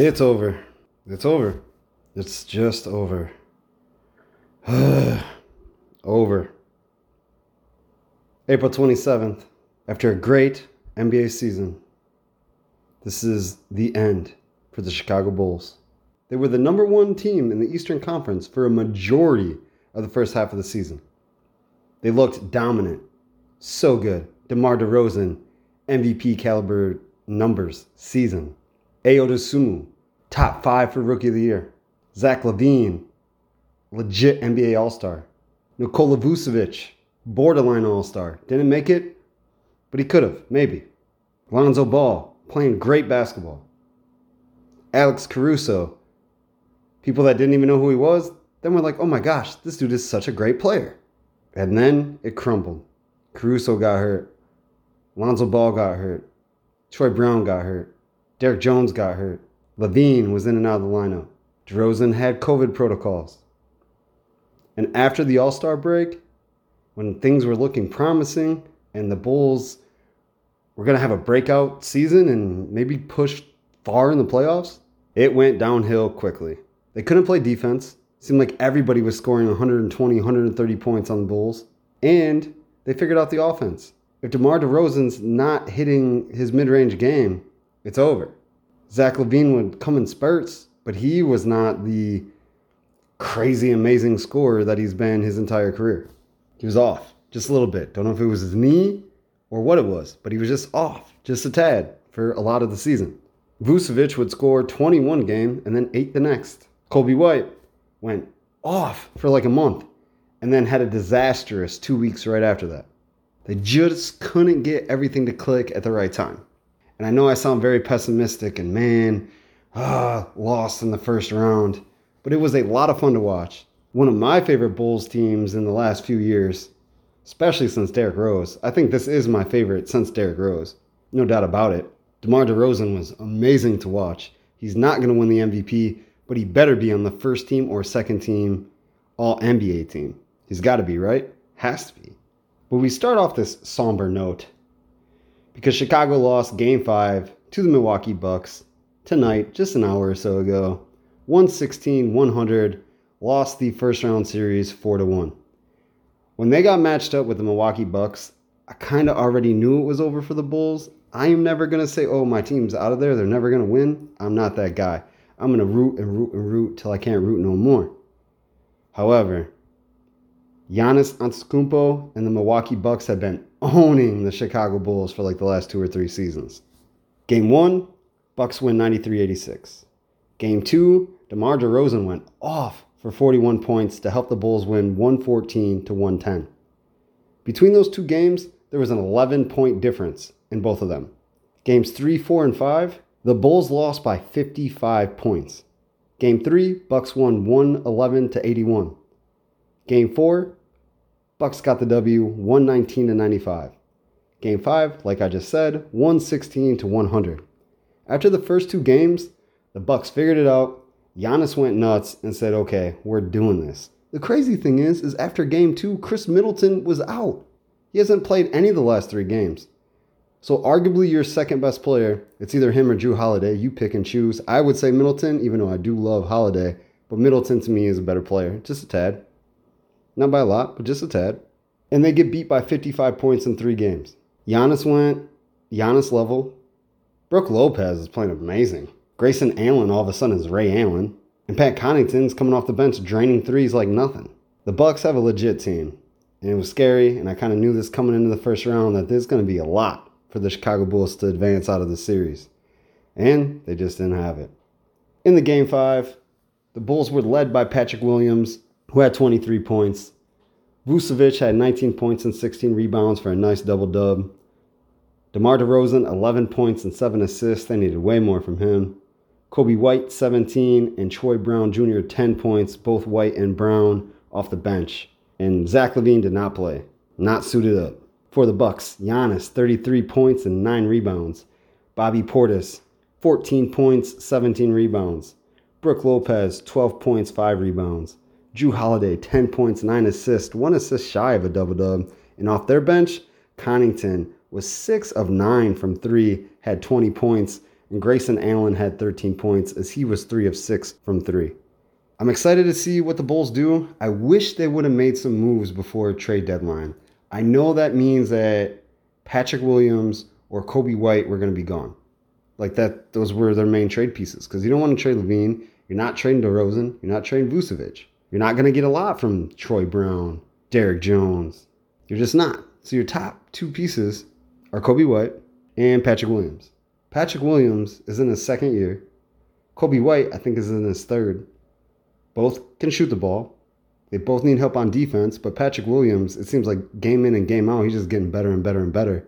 It's over. It's over. It's just over. over. April 27th. After a great NBA season, this is the end for the Chicago Bulls. They were the number one team in the Eastern Conference for a majority of the first half of the season. They looked dominant. So good. DeMar DeRozan, MVP caliber numbers season. Ayo Dosunmu, top five for Rookie of the Year. Zach LaVine, legit NBA All Star. Nikola Vucevic, borderline All Star. Didn't make it, but he could have, maybe. Lonzo Ball, playing great basketball. Alex Caruso, people that didn't even know who he was, then were like, oh my gosh, this dude is such a great player. And then it crumbled. Caruso got hurt. Lonzo Ball got hurt. Troy Brown got hurt. Derrick Jones got hurt. LaVine was in and out of the lineup. DeRozan had COVID protocols. And after the All Star break, when things were looking promising and the Bulls were going to have a breakout season and maybe push far in the playoffs, it went downhill quickly. They couldn't play defense. It seemed like everybody was scoring 120, 130 points on the Bulls. And they figured out the offense. If DeMar DeRozan's not hitting his mid range game, it's over. Zach LaVine would come in spurts, but he was not the crazy, amazing scorer that he's been his entire career. He was off just a little bit. Don't know if it was his knee or what it was, but he was just off just a tad for a lot of the season. Vucevic would score 21 game and then 8 the next. Coby White went off for like a month and then had a disastrous two weeks right after that. They just couldn't get everything to click at the right time. And I know I sound very pessimistic and man, ah, lost in the first round, but it was a lot of fun to watch. One of my favorite Bulls teams in the last few years, especially since Derrick Rose. I think this is my favorite since Derrick Rose. No doubt about it. DeMar DeRozan was amazing to watch. He's not going to win the MVP, but he better be on the first team or second team All NBA team. He's got to be, right? Has to be. But we start off this somber note because Chicago lost game five to the Milwaukee Bucks tonight, just an hour or so ago. 116 100, lost the first round series 4 to 1. When they got matched up with the Milwaukee Bucks, I kind of already knew it was over for the Bulls. I am never going to say, oh, my team's out of there. They're never going to win. I'm not that guy. I'm going to root and root and root till I can't root no more. However, Giannis Antetokounmpo and the Milwaukee Bucks have been owning the Chicago Bulls for like the last two or three seasons. Game one, Bucks win 93-86. Game two, DeMar DeRozan went off for 41 points to help the Bulls win 114 to 110. Between those two games, there was an 11 point difference in both of them. Games 3, 4, and 5, the Bulls lost by 55 points. Game 3, Bucks won 111 to 81. Game 4, Bucks got the W 119 to 95. Game 5, like I just said, 116 to 100. After the first two games, the Bucks figured it out. Giannis went nuts and said, "Okay, we're doing this." The crazy thing is is after game 2, Khris Middleton was out. He hasn't played any of the last 3 games. So arguably your second best player, it's either him or Jrue Holiday. You pick and choose. I would say Middleton, even though I do love Holiday, but Middleton to me is a better player, just a tad. Not by a lot, but just a tad. And they get beat by 55 points in three games. Giannis went Giannis level. Brook Lopez is playing amazing. Grayson Allen all of a sudden is Ray Allen. And Pat Connaughton's coming off the bench draining threes like nothing. The Bucks have a legit team. And it was scary, and I kind of knew this coming into the first round that there's going to be a lot for the Chicago Bulls to advance out of the series. And they just didn't have it. In the game five, the Bulls were led by Patrick Williams who had 23 points. Vucevic had 19 points and 16 rebounds for a nice double dub. DeMar DeRozan, 11 points and 7 assists. They needed way more from him. Coby White, 17, and Troy Brown Jr., 10 points, both White and Brown off the bench. And Zach LaVine did not play, not suited up. For the Bucks, Giannis, 33 points and 9 rebounds. Bobby Portis, 14 points, 17 rebounds. Brook Lopez, 12 points, 5 rebounds. Jrue Holiday, 10 points, 9 assists, 1 assist shy of a double dub. And off their bench, Connaughton was 6 of 9 from 3, had 20 points, and Grayson Allen had 13 points as he was 3 of 6 from 3. I'm excited to see what the Bulls do. I wish they would have made some moves before trade deadline. I know that means that Patrick Williams or Coby White were going to be gone. Like that, those were their main trade pieces because you don't want to trade LaVine. You're not trading DeRozan. You're not trading Vucevic. You're not going to get a lot from Troy Brown, Derrick Jones. You're just not. So your top two pieces are Coby White and Patrick Williams. Patrick Williams is in his second year. Coby White, I think, is in his third. Both can shoot the ball. They both need help on defense, but Patrick Williams, it seems like game in and game out, he's just getting better and better and better,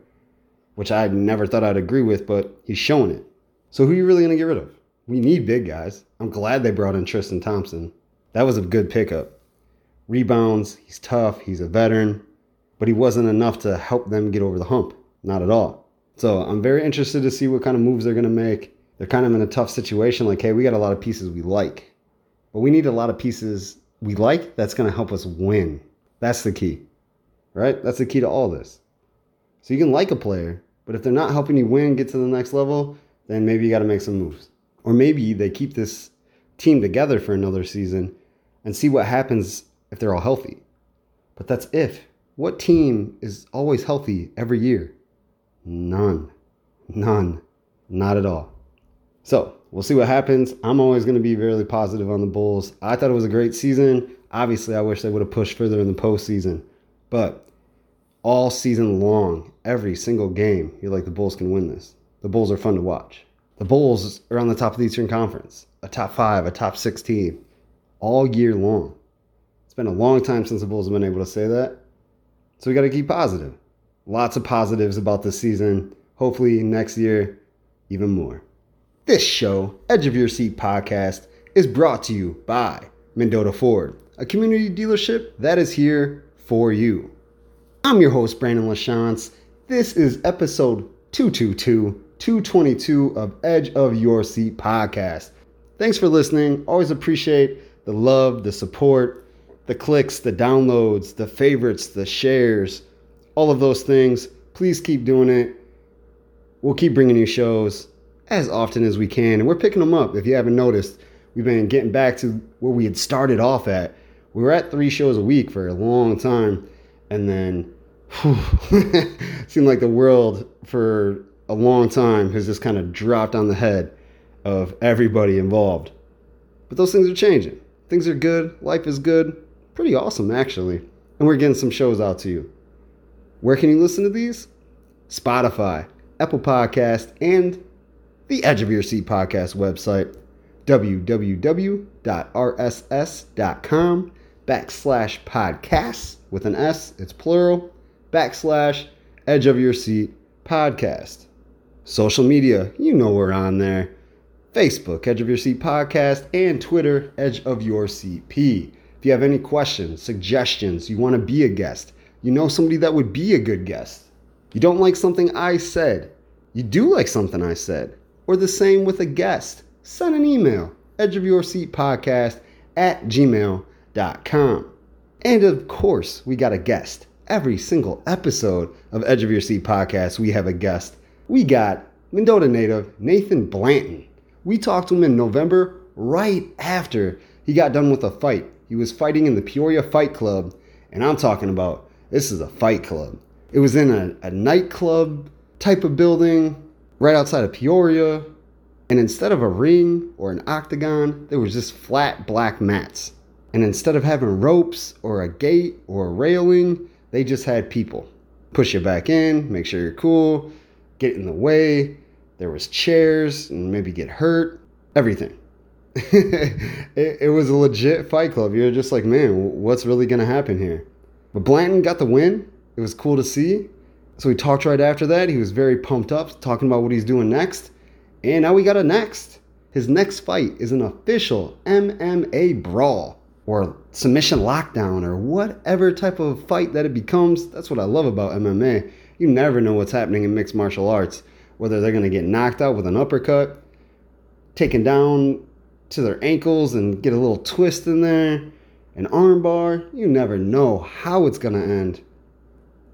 which I never thought I'd agree with, but he's showing it. So who are you really going to get rid of? We need big guys. I'm glad they brought in Tristan Thompson. That was a good pickup. Rebounds, he's tough, he's a veteran, but he wasn't enough to help them get over the hump. Not at all. So I'm very interested to see what kind of moves they're going to make. They're kind of in a tough situation. Like, hey, we got a lot of pieces we like, but we need a lot of pieces we like that's going to help us win. That's the key, right? That's the key to all this. So you can like a player, but if they're not helping you win, get to the next level, then maybe you got to make some moves. Or maybe they keep this team together for another season and see what happens if they're all healthy. But that's if. What team is always healthy every year? None. None. Not at all. So we'll see what happens. I'm always going to be very positive on the Bulls. I thought it was a great season. Obviously, I wish they would have pushed further in the postseason. But all season long, every single game, you're like, the Bulls can win this. The Bulls are fun to watch. The Bulls are on the top of the Eastern Conference, a top five, a top six team, all year long. It's been a long time since the Bulls have been able to say that. So we got to keep positive. Lots of positives about this season. Hopefully, next year, even more. This show, Edge of Your Seat podcast, is brought to you by Mendota Ford, a community dealership that is here for you. I'm your host, Brandon LaChance. This is episode 222, 222 of Edge of Your Seat podcast. Thanks for listening. Always appreciate the love, the support, the clicks, the downloads, the favorites, the shares, all of those things. Please keep doing it. We'll keep bringing you shows as often as we can. And we're picking them up. If you haven't noticed, we've been getting back to where we had started off at. We were at three shows a week for a long time. And then whew, seemed like the world for a long time has just kind of dropped on the head of everybody involved. But those things are changing. Things are good. Life is good. Pretty awesome, actually. And we're getting some shows out to you. Where can you listen to these? Spotify, Apple Podcast, and the Edge of Your Seat podcast website, www.rss.com backslash podcasts with an S, it's plural, backslash Edge of Your Seat podcast. Social media, you know we're on there. Facebook, Edge of Your Seat Podcast, and Twitter, Edge of Your CP. If you have any questions, suggestions, you want to be a guest, you know somebody that would be a good guest, you don't like something I said, you do like something I said, or the same with a guest, send an email, edge of your seat podcast at gmail.com. And of course, we got a guest. Every single episode of Edge of Your Seat podcast, we have a guest. We got Mendota native Nathan Blanton. We talked to him in November, right after he got done with a fight. He was fighting in the Peoria Fight Club, and I'm talking about this is a fight club. It was in a, a nightclub type of building right outside of Peoria. And instead of a ring or an octagon, there was just flat black mats. And instead of having ropes or a gate or a railing, they just had people. Push you back in, make sure you're cool, get in the way. There was chairs and maybe get hurt, everything. it, it was a legit fight club. You're just like, man, what's really to happen here? But Blanton got the win. It was cool to see. So we talked right after that. He was very pumped up, talking about what he's doing next. And now we got a next. His next fight is an official MMA brawl or submission lockdown or whatever type of fight that it becomes. That's what I love about MMA. You never know what's happening in mixed martial arts, whether they're going to get knocked out with an uppercut, taken down to their ankles and get a little twist in there, an armbar. You never know how it's going to end.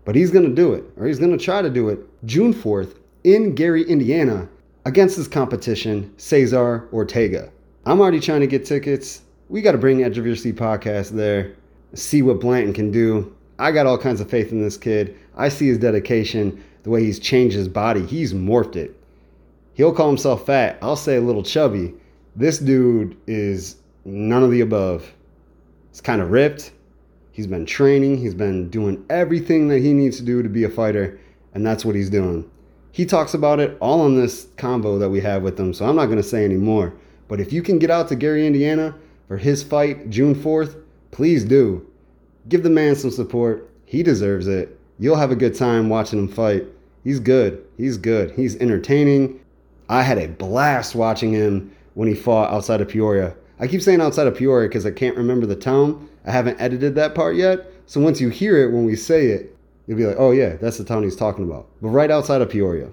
But he's going to do it, or he's going to try to do it June 4th in Gary, Indiana. against his competition, Cesar Ortega. I'm already trying to get tickets. We got to bring Edge of Your Seat podcast there, see what Blanton can do. I got all kinds of faith in this kid. I see his dedication, the way he's changed his body. He's morphed it. He'll call himself fat. I'll say a little chubby. This dude is none of the above. He's kind of ripped. He's been training. He's been doing everything that he needs to do to be a fighter, and that's what he's doing. He talks about it all on this combo that we have with him, so I'm not going to say any more. But if you can get out to Gary, Indiana for his fight June 4th, please do. Give the man some support. He deserves it. You'll have a good time watching him fight. He's good. He's good. He's entertaining. I had a blast watching him when he fought outside of Peoria. I keep saying outside of Peoria because I can't remember the town. I haven't edited that part yet. So once you hear it when we say it, you'll be like, oh yeah, that's the town he's talking about. But right outside of Peoria.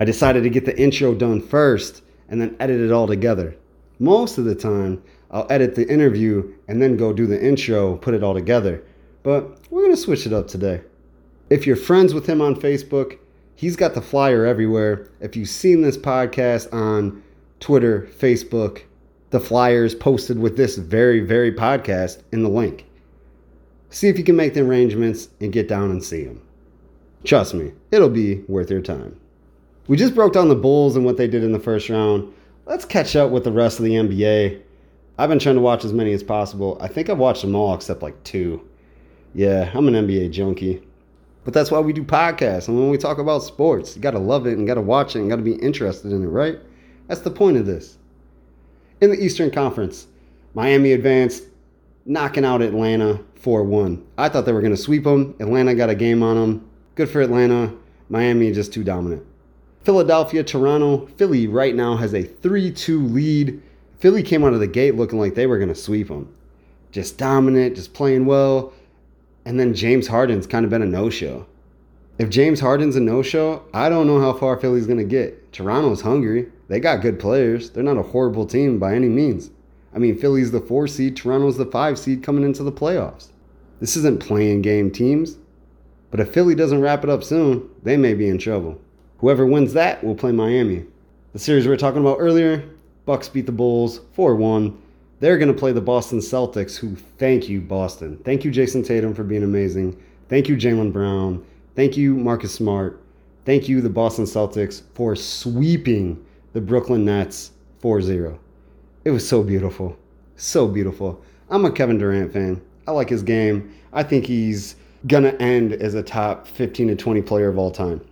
I decided to get the intro done first and then edit it all together. Most of the time, I'll edit the interview and then go do the intro, put it all together. But we're going to switch it up today. If you're friends with him on Facebook, he's got the flyer everywhere. If you've seen this podcast on Twitter, Facebook, the flyers posted with this very, very podcast in the link. See if you can make the arrangements and get down and see him. Trust me, it'll be worth your time. We just broke down the Bulls and what they did in the first round. Let's catch up with the rest of the NBA. I've been trying to watch as many as possible. I think I've watched them all except like two. Yeah, I'm an NBA junkie. But that's why we do podcasts. And when we talk about sports, you got to love it and got to watch it and got to be interested in it, right? That's the point of this. In the Eastern Conference, Miami advanced, knocking out Atlanta 4 1. I thought they were going to sweep them. Atlanta got a game on them. Good for Atlanta. Miami just too dominant. Philadelphia, Toronto. Philly right now has a 3 2 lead. Philly came out of the gate looking like they were going to sweep them. Just dominant, just playing well. And then James Harden's kind of been a no show. If James Harden's a no show, I don't know how far Philly's going to get. Toronto's hungry. They got good players. They're not a horrible team by any means. I mean, Philly's the four seed, Toronto's the five seed coming into the playoffs. This isn't playing game teams. But if Philly doesn't wrap it up soon, they may be in trouble. Whoever wins that will play Miami. The series we were talking about earlier, Bucks beat the Bulls 4-1. They're going to play the Boston Celtics, who thank you, Boston. Thank you, Jayson Tatum, for being amazing. Thank you, Jaylen Brown. Thank you, Marcus Smart. Thank you, the Boston Celtics, for sweeping the Brooklyn Nets 4 0. It was so beautiful. So beautiful. I'm a Kevin Durant fan. I like his game. I think he's going to end as a top 15 to 20 player of all time.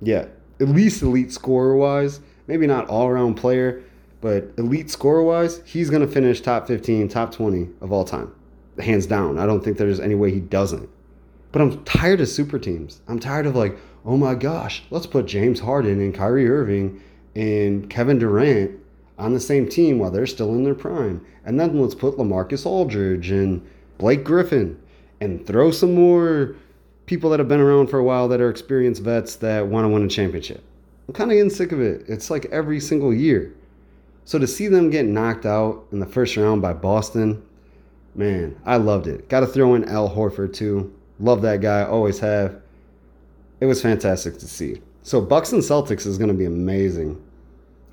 Yeah, at least elite scorer wise. Maybe not all around player, but elite scorer wise, he's going to finish top 15, top 20 of all time. Hands down. I don't think there's any way he doesn't. But I'm tired of super teams. I'm tired of like, oh my gosh, let's put James Harden and Kyrie Irving and Kevin Durant on the same team while they're still in their prime. And then let's put LaMarcus Aldridge and Blake Griffin and throw some more people that have been around for a while that are experienced vets that want to win a championship. I'm kind of getting sick of it. It's like every single year. So to see them get knocked out in the first round by Boston, man, I loved it. Got to throw in Al Horford too. Love that guy, always have. It was fantastic to see. So Bucks and Celtics is going to be amazing.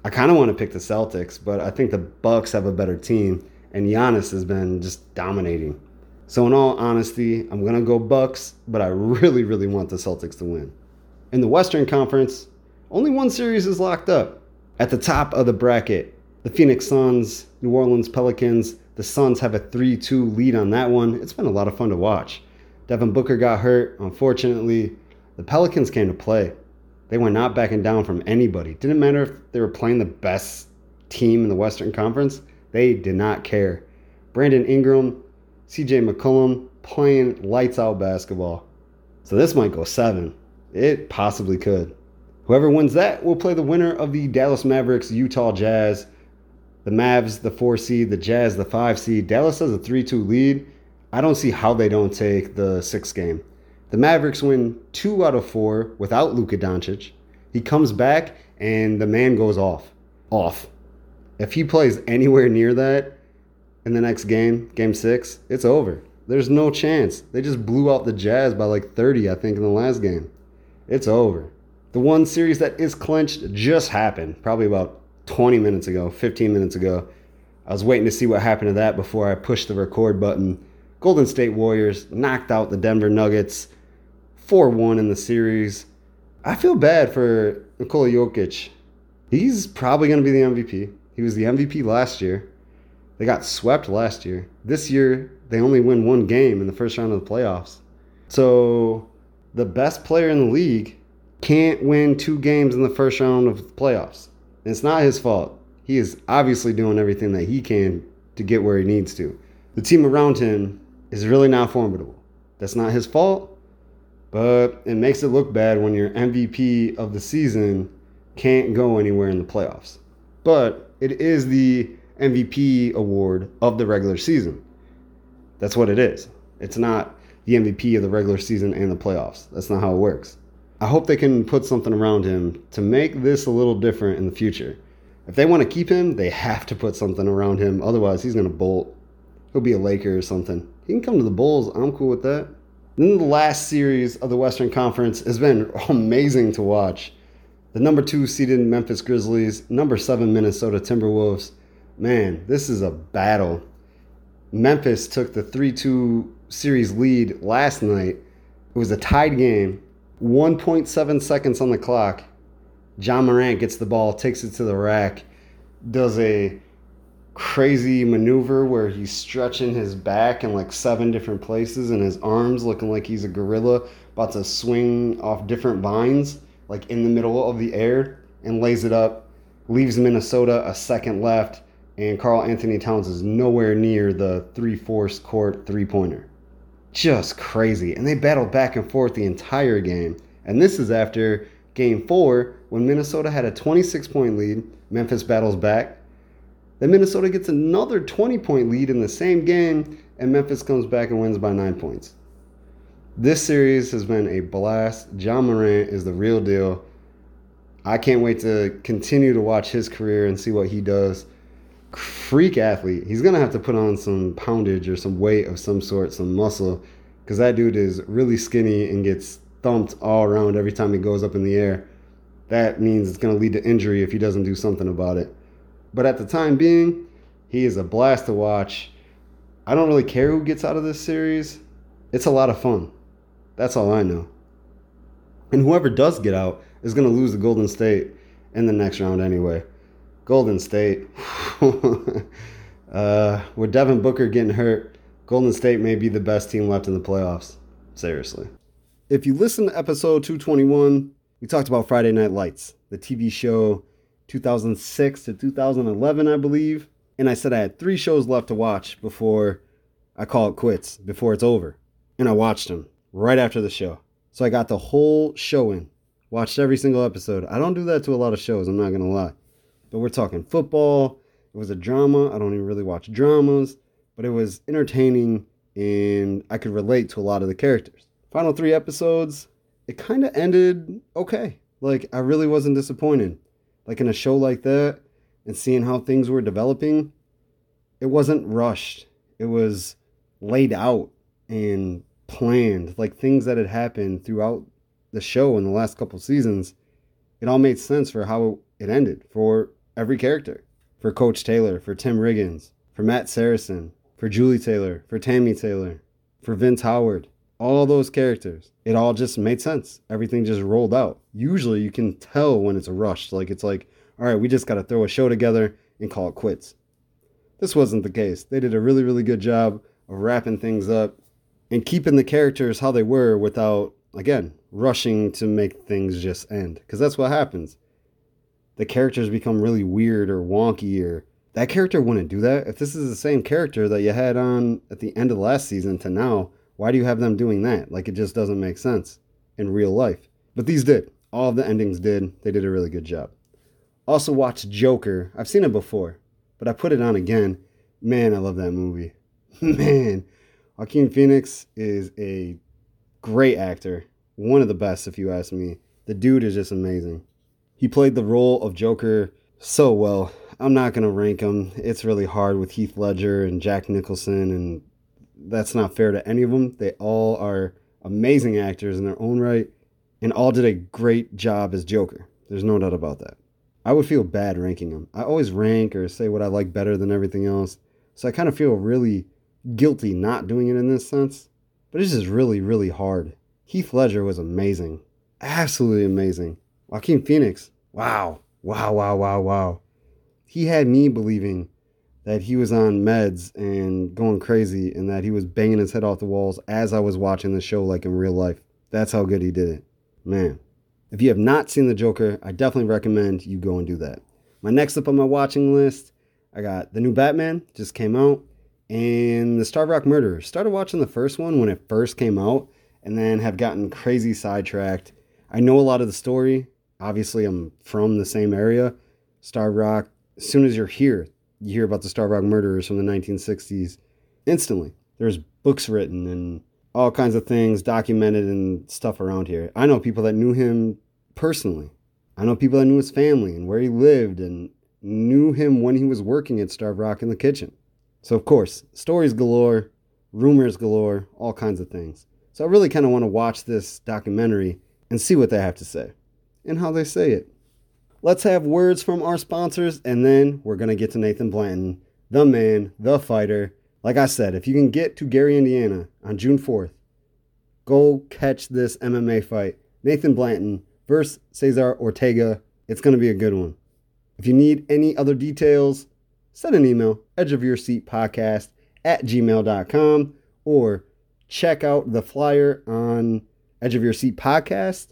I kind of want to pick the Celtics, but I think the Bucks have a better team, and Giannis has been just dominating. So in all honesty, I'm to go Bucks, but I really, really want the Celtics to win. In the Western Conference, only one series is locked up. At the top of the bracket, the Phoenix Suns, New Orleans Pelicans. The Suns have a 3 2 lead on that one. It's been a lot of fun to watch. Devin Booker got hurt. Unfortunately, the Pelicans came to play. They were not backing down from anybody. Didn't matter if they were playing the best team in the Western Conference, they did not care. Brandon Ingram CJ McCollum playing lights out basketball. So this might go seven. It possibly could. Whoever wins that will play the winner of the Dallas Mavericks Utah Jazz. The Mavs, the four seed, the Jazz, the five seed. Dallas has a 3 2 lead. I don't see how they don't take the sixth game. The Mavericks win two out of four without Luka Doncic. He comes back and the man goes off. Off. If he plays anywhere near that, in the next game, game six, it's over. There's no chance. They just blew out the Jazz by like 30, I think, in the last game. It's over. The one series that is clinched just happened, probably about 20 minutes ago, 15 minutes ago. I was waiting to see what happened to that before I pushed the record button. Golden State Warriors knocked out the Denver Nuggets 4 1 in the series. I feel bad for Nikola Jokic. He's probably going to be the MVP. He was the MVP last year. They got swept last year. This year, they only win one game in the first round of the playoffs. So, the best player in the league can't win two games in the first round of the playoffs. It's not his fault. He is obviously doing everything that he can to get where he needs to. The team around him is really not formidable. That's not his fault, but it makes it look bad when your MVP of the season can't go anywhere in the playoffs. But it is the MVP award of the regular season. That's what it is. It's not the MVP of the regular season and the playoffs. That's not how it works. I hope they can put something around him to make this a little different in the future. If they want to keep him, they have to put something around him. Otherwise, he's going to bolt. He'll be a Laker or something. He can come to the Bulls. I'm cool with that. Then the last series of the Western Conference has been amazing to watch. The number two seeded Memphis Grizzlies, number seven Minnesota Timberwolves. Man, this is a battle. Memphis took the 3 2 series lead last night. It was a tied game, 1.7 seconds on the clock. Ja Morant gets the ball, takes it to the rack, does a crazy maneuver where he's stretching his back in like seven different places and his arms looking like he's a gorilla about to swing off different vines like in the middle of the air and lays it up leaves minnesota a second left and Karl-Anthony Towns is nowhere near the three-fourths court three-pointer just crazy and they battled back and forth the entire game and this is after game four when minnesota had a 26 point lead memphis battles back then Minnesota gets another 20 point lead in the same game, and Memphis comes back and wins by nine points. This series has been a blast. Ja Morant is the real deal. I can't wait to continue to watch his career and see what he does. Freak athlete. He's to have to put on some poundage or some weight of some sort, some muscle, because that dude is really skinny and gets thumped all around every time he goes up in the air. That means it's to lead to injury if he doesn't do something about it. But at the time being, he is a blast to watch. I don't really care who gets out of this series. It's a lot of fun. That's all I know. And whoever does get out is going to lose to Golden State in the next round anyway. Golden State. uh, with Devin Booker getting hurt, Golden State may be the best team left in the playoffs. Seriously. If you listen to episode 221, we talked about Friday Night Lights, the TV show 2006 to 2011, I believe. And I said I had three shows left to watch before I call it quits, before it's over. And I watched them right after the show. So I got the whole show in, watched every single episode. I don't do that to a lot of shows, I'm not going to lie. But we're talking football. It was a drama. I don't even really watch dramas, but it was entertaining and I could relate to a lot of the characters. Final three episodes, it kind of ended okay. Like, I really wasn't disappointed like in a show like that and seeing how things were developing, it wasn't rushed. It was laid out and planned, like things that had happened throughout the show in the last couple seasons. It all made sense for how it ended for every character. For Coach Taylor, for Tim Riggins, for Matt Saracen, for Julie Taylor, for Tami Taylor, for Vince Howard, all those characters. It all just made sense. Everything just rolled out. Usually you can tell when it's rushed. Like it's like, all right, we just got to throw a show together and call it quits. This wasn't the case. They did a really, really good job of wrapping things up and keeping the characters how they were without, again, rushing to make things just end. Because that's what happens. The characters become really weird or wonky or that character wouldn't do that. If this is the same character that you had on at the end of last season to now, why do you have them doing that? Like it just doesn't make sense in real life. But these did. All of the endings did. They did a really good job. Also watched Joker. I've seen it before, but I put it on again. Man, I love that movie. Man, Joaquin Phoenix is a great actor. One of the best, if you ask me. The dude is just amazing. He played the role of Joker so well. I'm not going to rank him. It's really hard with Heath Ledger and Jack Nicholson and that's not fair to any of them. They all are amazing actors in their own right, and all did a great job as Joker. There's no doubt about that. I would feel bad ranking them. I always rank or say what I like better than everything else. So I kind of feel really guilty not doing it in this sense. But it's just really, really hard. Heath Ledger was amazing. Absolutely amazing. Joaquin Phoenix. Wow. Wow, wow, wow, wow. He had me believing that he was on meds and going crazy and that he was banging his head off the walls as I was watching the show like in real life. That's how good he did it. Man. If you have not seen The Joker, I definitely recommend you go and do that. My next up on my watching list, I got the new Batman, just came out, and the Starved Rock Murderer. Started watching the first one when it first came out, and then have gotten crazy sidetracked. I know a lot of the story. Obviously, I'm from the same area. Starved Rock, as soon as you're here, you hear about the Starved Rock murderers from the 1960s instantly. There's books written and all kinds of things documented and stuff around here. I know people that knew him personally. I know people that knew his family and where he lived and knew him when he was working at Starved Rock in the kitchen. So, of course, stories galore, rumors galore, all kinds of things. So, I really kind of want to watch this documentary and see what they have to say and how they say it. Let's have words from our sponsors and then we're going to get to Nathan Blanton, the man, the fighter, like I said, if you can get to Gary, Indiana on June 4th, go catch this MMA fight. Nathan Blanton versus Cesar Ortega. It's going to be a good one. If you need any other details, send an email, edgeofyourseatpodcast at gmail.com, or check out the flyer on Edge of Your Seat Podcast,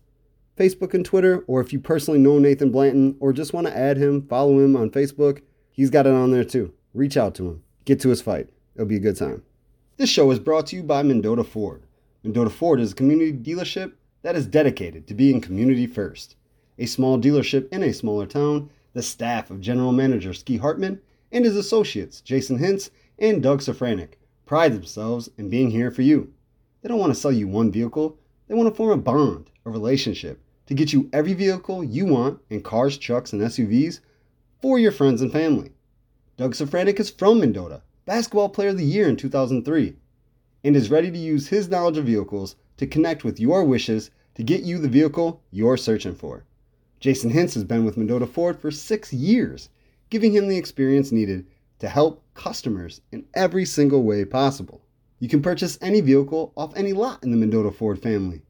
Facebook and Twitter, or if you personally know Nathan Blanton or just want to add him, follow him on Facebook, he's got it on there too. Reach out to him, get to his fight. It'll be a good time. This show is brought to you by Mendota Ford. Mendota Ford is a community dealership that is dedicated to being community first. A small dealership in a smaller town, the staff of General Manager Ski Hartman and his associates, Jason Hintz and Doug Safranik, pride themselves in being here for you. They don't want to sell you one vehicle, they want to form a bond, a relationship, to get you every vehicle you want in cars, trucks, and SUVs for your friends and family. Doug Safranik is from Mendota Basketball Player of the Year in 2003, and is ready to use his knowledge of vehicles to connect with your wishes to get you the vehicle you're searching for. Jason Hintz has been with Mendota Ford for six years, giving him the experience needed to help customers in every single way possible. You can purchase any vehicle off any lot in the Mendota Ford family.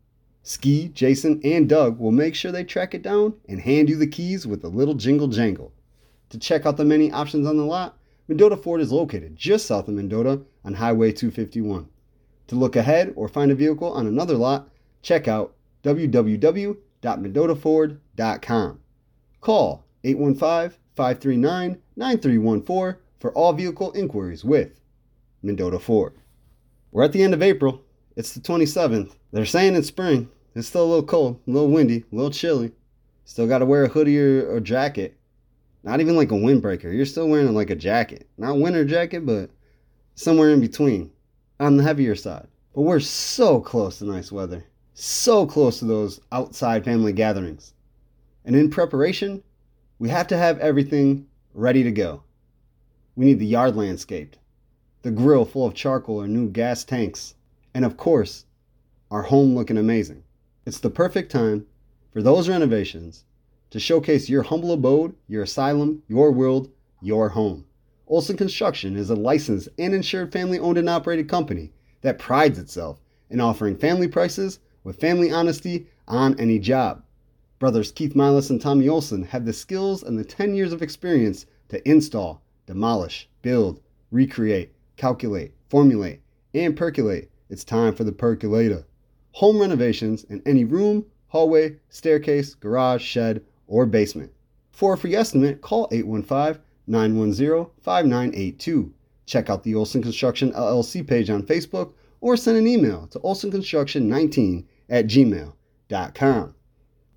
Ski, Jason, and Doug will make sure they track it down and hand you the keys with a little jingle jangle. To check out the many options on the lot, Mendota Ford is located just south of Mendota on Highway 251. To look ahead or find a vehicle on another lot, check out www.mendotaford.com. Call 815 539 9314 for all vehicle inquiries with Mendota Ford. We're at the end of April. It's the 27th. They're saying it's spring. It's still a little cold, a little windy, a little chilly. Still got to wear a hoodie or, or jacket. Not even like a windbreaker. You're still wearing like a jacket. Not winter jacket, but somewhere in between. On the heavier side. But we're so close to nice weather. So close to those outside family gatherings. And in preparation, we have to have everything ready to go. We need the yard landscaped, the grill full of charcoal or new gas tanks, and of course, our home looking amazing. It's the perfect time for those renovations to showcase your humble abode, your asylum, your world, your home. Olson Construction is a licensed and insured family owned and operated company that prides itself in offering family prices with family honesty on any job. Brothers Keith Milas and Tommy Olson have the skills and the 10 years of experience to install, demolish, build, recreate, calculate, formulate, and percolate. It's time for the percolator. Home renovations in any room, hallway, staircase, garage, shed, or basement. For a free estimate, call 815 910 5982. Check out the Olson Construction LLC page on Facebook or send an email to olsonconstruction19 at gmail.com.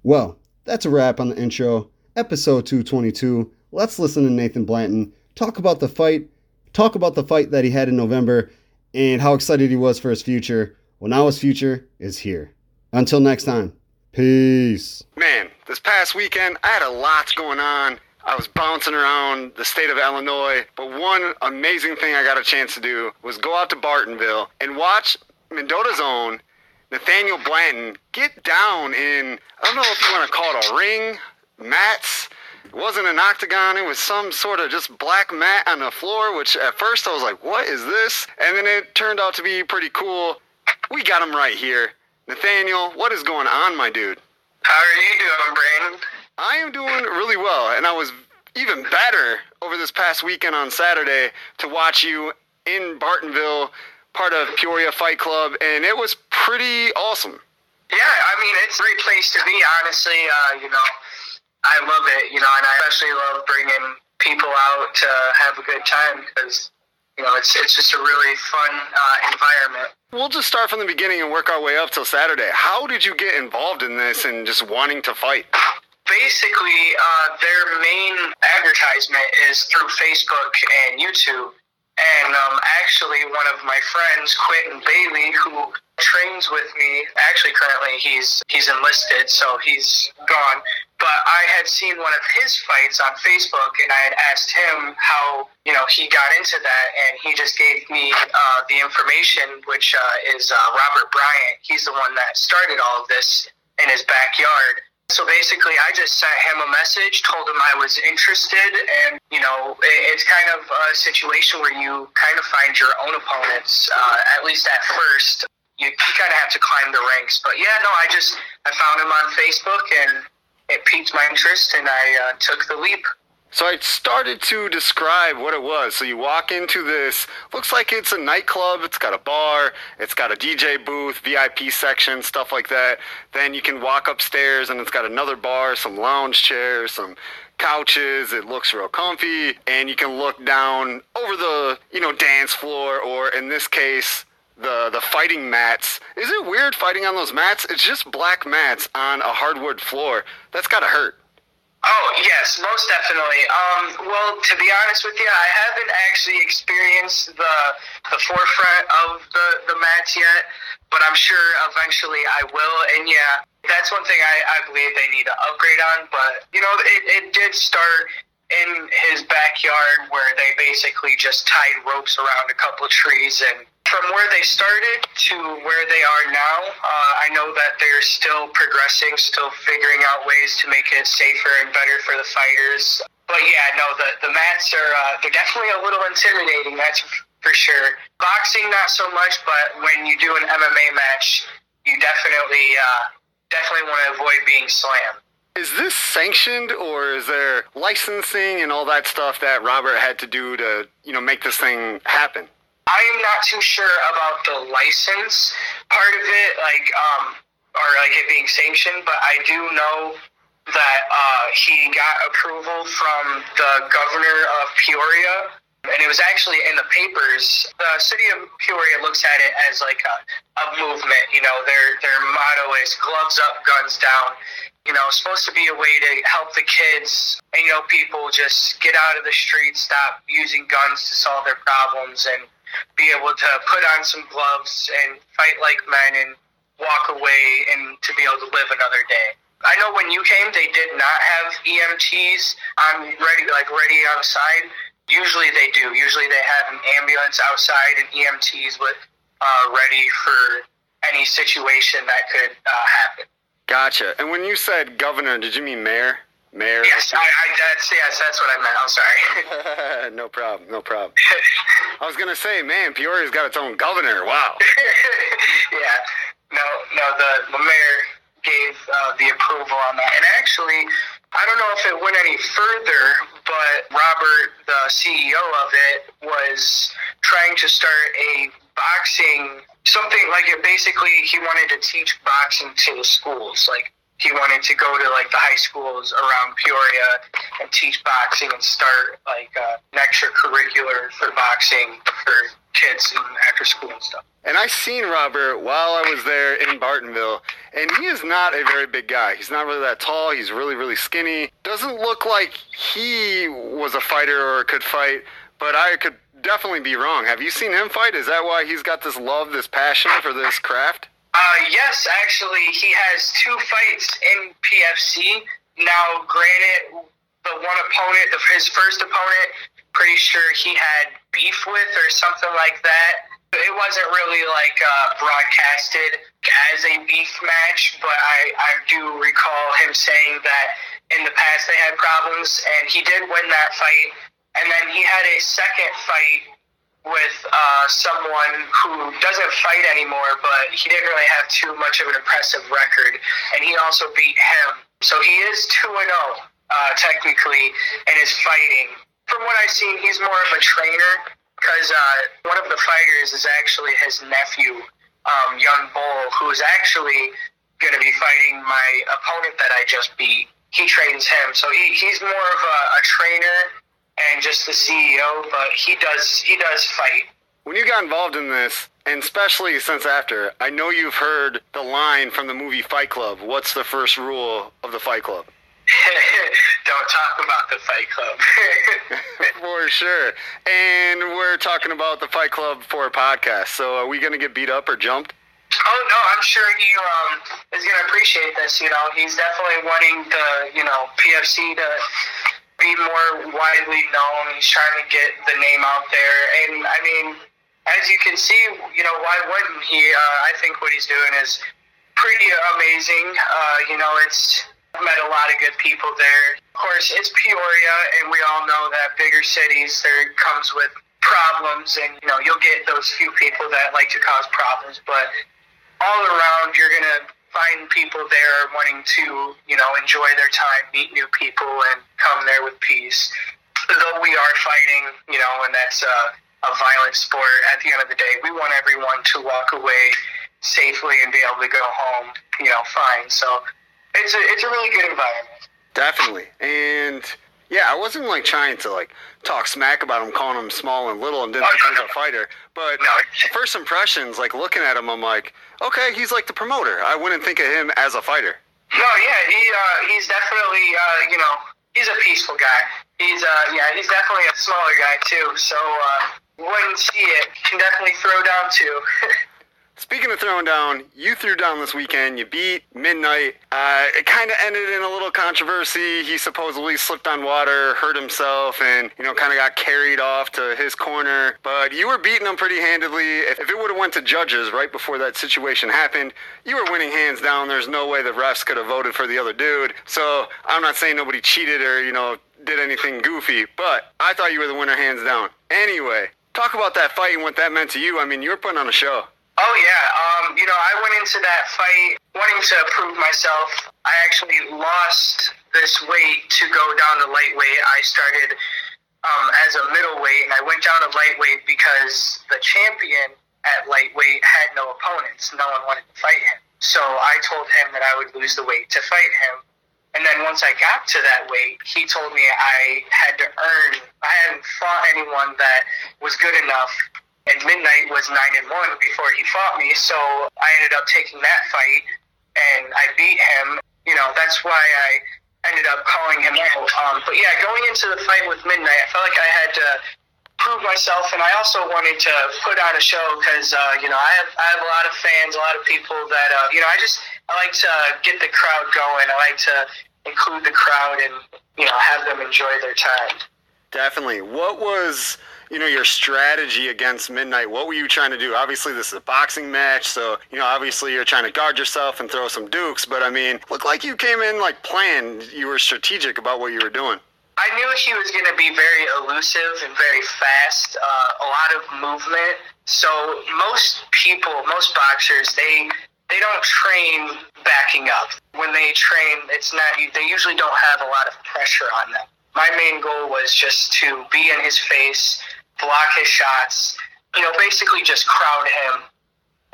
Well, that's a wrap on the intro, episode 222. Let's listen to Nathan Blanton talk about the fight, talk about the fight that he had in November, and how excited he was for his future. Well, now his future is here. Until next time, peace. Man, this past weekend, I had a lot going on. I was bouncing around the state of Illinois, but one amazing thing I got a chance to do was go out to Bartonville and watch Mendota's own Nathaniel Blanton get down in, I don't know if you want to call it a ring, mats. It wasn't an octagon, it was some sort of just black mat on the floor, which at first I was like, what is this? And then it turned out to be pretty cool. We got him right here. Nathaniel, what is going on, my dude? How are you doing, Brandon? I am doing really well, and I was even better over this past weekend on Saturday to watch you in Bartonville, part of Peoria Fight Club, and it was pretty awesome. Yeah, I mean, it's a great place to be, honestly. Uh, you know, I love it, you know, and I especially love bringing people out to have a good time because, you know, it's, it's just a really fun uh, environment. We'll just start from the beginning and work our way up till Saturday. How did you get involved in this and just wanting to fight? Basically, uh, their main advertisement is through Facebook and YouTube. And um, actually, one of my friends, Quentin Bailey, who trains with me, actually currently he's he's enlisted, so he's gone. But I had seen one of his fights on Facebook, and I had asked him how you know he got into that, and he just gave me uh, the information, which uh, is uh, Robert Bryant. He's the one that started all of this in his backyard. So basically, I just sent him a message, told him I was interested, and you know, it's kind of a situation where you kind of find your own opponents. Uh, at least at first, you, you kind of have to climb the ranks. But yeah, no, I just I found him on Facebook, and it piqued my interest, and I uh, took the leap. So I started to describe what it was. So you walk into this, looks like it's a nightclub. It's got a bar, it's got a DJ booth, VIP section, stuff like that. Then you can walk upstairs and it's got another bar, some lounge chairs, some couches. It looks real comfy and you can look down over the, you know, dance floor or in this case, the the fighting mats. Is it weird fighting on those mats? It's just black mats on a hardwood floor. That's got to hurt. Oh yes, most definitely. Um, well, to be honest with you, I haven't actually experienced the the forefront of the the mats yet, but I'm sure eventually I will. And yeah, that's one thing I, I believe they need to upgrade on. But you know, it, it did start in his backyard where they basically just tied ropes around a couple of trees and from where they started to where they are now, uh, I know that they're still progressing, still figuring out ways to make it safer and better for the fighters. But yeah, no, the the mats are uh, they're definitely a little intimidating. That's for sure. Boxing, not so much, but when you do an MMA match, you definitely uh, definitely want to avoid being slammed. Is this sanctioned or is there licensing and all that stuff that Robert had to do to, you know, make this thing happen? I am not too sure about the license part of it, like um, or like it being sanctioned, but I do know that uh, he got approval from the governor of Peoria, and it was actually in the papers. The city of Peoria looks at it as like a, a movement. You know, their their motto is "gloves up, guns down." You know, supposed to be a way to help the kids and you know people just get out of the streets, stop using guns to solve their problems, and be able to put on some gloves and fight like men and walk away and to be able to live another day. I know when you came, they did not have EMTs on ready, like ready outside. Usually they do. Usually they have an ambulance outside and EMTs with uh, ready for any situation that could uh, happen. Gotcha. And when you said governor, did you mean mayor? Mayor? Yes, I, I, that's, yes, that's what I meant. I'm sorry. no problem, no problem. I was gonna say, man, Peoria's got its own governor. Wow. yeah. No, no. The the mayor gave uh, the approval on that, and actually, I don't know if it went any further, but Robert, the CEO of it, was trying to start a boxing something like it. Basically, he wanted to teach boxing to the schools, like he wanted to go to like the high schools around Peoria and teach boxing and start like uh, an extracurricular for boxing for kids and after school and stuff. And I seen Robert while I was there in Bartonville, and he is not a very big guy. He's not really that tall. He's really, really skinny. Doesn't look like he was a fighter or could fight, but I could definitely be wrong. Have you seen him fight? Is that why he's got this love, this passion for this craft? Uh, yes, actually, he has two fights in PFC. Now, granted, the one opponent, his first opponent, pretty sure he had beef with or something like that. It wasn't really like uh, broadcasted as a beef match, but I, I do recall him saying that in the past they had problems, and he did win that fight. And then he had a second fight with uh, someone who doesn't fight anymore, but he didn't really have too much of an impressive record, and he also beat him. So he is 2 and 0, uh, technically, and is fighting. From what I've seen, he's more of a trainer because uh, one of the fighters is actually his nephew, um, Young Bull, who's actually going to be fighting my opponent that I just beat. He trains him, so he, he's more of a, a trainer and just the CEO, but he does he does fight. When you got involved in this, and especially since after, I know you've heard the line from the movie Fight Club. What's the first rule of the Fight Club? Don't talk about the Fight Club. for sure. And we're talking about the Fight Club for a podcast. So are we going to get beat up or jumped? Oh no, I'm sure he um, is going to appreciate this. You know, he's definitely wanting the you know PFC to be more widely known. He's trying to get the name out there, and I mean, as you can see, you know, why wouldn't he? Uh, I think what he's doing is pretty amazing. Uh, you know, it's met a lot of good people there. Of course, it's Peoria, and we all know that bigger cities there comes with problems, and you know, you'll get those few people that like to cause problems, but all around, you're gonna find people there wanting to, you know, enjoy their time, meet new people, and come there with peace. Though we are fighting, you know, and that's a, a violent sport. At the end of the day, we want everyone to walk away safely and be able to go home, you know, fine. So it's a it's a really good environment. Definitely, and yeah, I wasn't like trying to like talk smack about him, calling him small and little, and didn't think he was a fighter. But No. first impressions, like looking at him, I'm like, okay, he's like the promoter. I wouldn't think of him as a fighter. No, yeah, he uh, he's definitely uh, you know he's a peaceful guy. He's uh, yeah, he's definitely a smaller guy too. So uh, wouldn't see it. Can definitely throw down too. Speaking of throwing down, you threw down this weekend. You beat Midnight. Uh, it kind of ended in a little controversy. He supposedly slipped on water, hurt himself, and you know, kind of got carried off to his corner. But you were beating him pretty handedly. If if it would have went to judges right before that situation happened, you were winning hands down. There's no way the refs could have voted for the other dude. So I'm not saying nobody cheated or you know did anything goofy, but I thought you were the winner hands down. Anyway, talk about that fight and what that meant to you. I mean, you were putting on a show. Oh yeah, um, you know, I went into that fight wanting to prove myself. I actually lost this weight to go down to lightweight. I started um, as a middleweight, and I went down to lightweight because the champion at lightweight had no opponents. No one wanted to fight him. So I told him that I would lose the weight to fight him. And then once I got to that weight, he told me I had to earn. I hadn't fought anyone that was good enough and Midnight was nine and one before he fought me, so I ended up taking that fight and I beat him. You know, that's why I ended up calling him out. Um, but yeah, going into the fight with Midnight, I felt like I had to prove myself, and I also wanted to put on a show because uh, you know I have I have a lot of fans, a lot of people that uh, you know I just I like to get the crowd going. I like to include the crowd and you know have them enjoy their time. Definitely. What was, you know, your strategy against Midnight? What were you trying to do? Obviously, this is a boxing match, so, you know, obviously you're trying to guard yourself and throw some dukes, but I mean, looked like you came in like planned. You were strategic about what you were doing. I knew she was going to be very elusive and very fast, uh, a lot of movement. So most people, most boxers, they they don't train backing up. When they train, it's not. They usually don't have a lot of pressure on them. My main goal was just to be in his face, block his shots. You know, basically just crowd him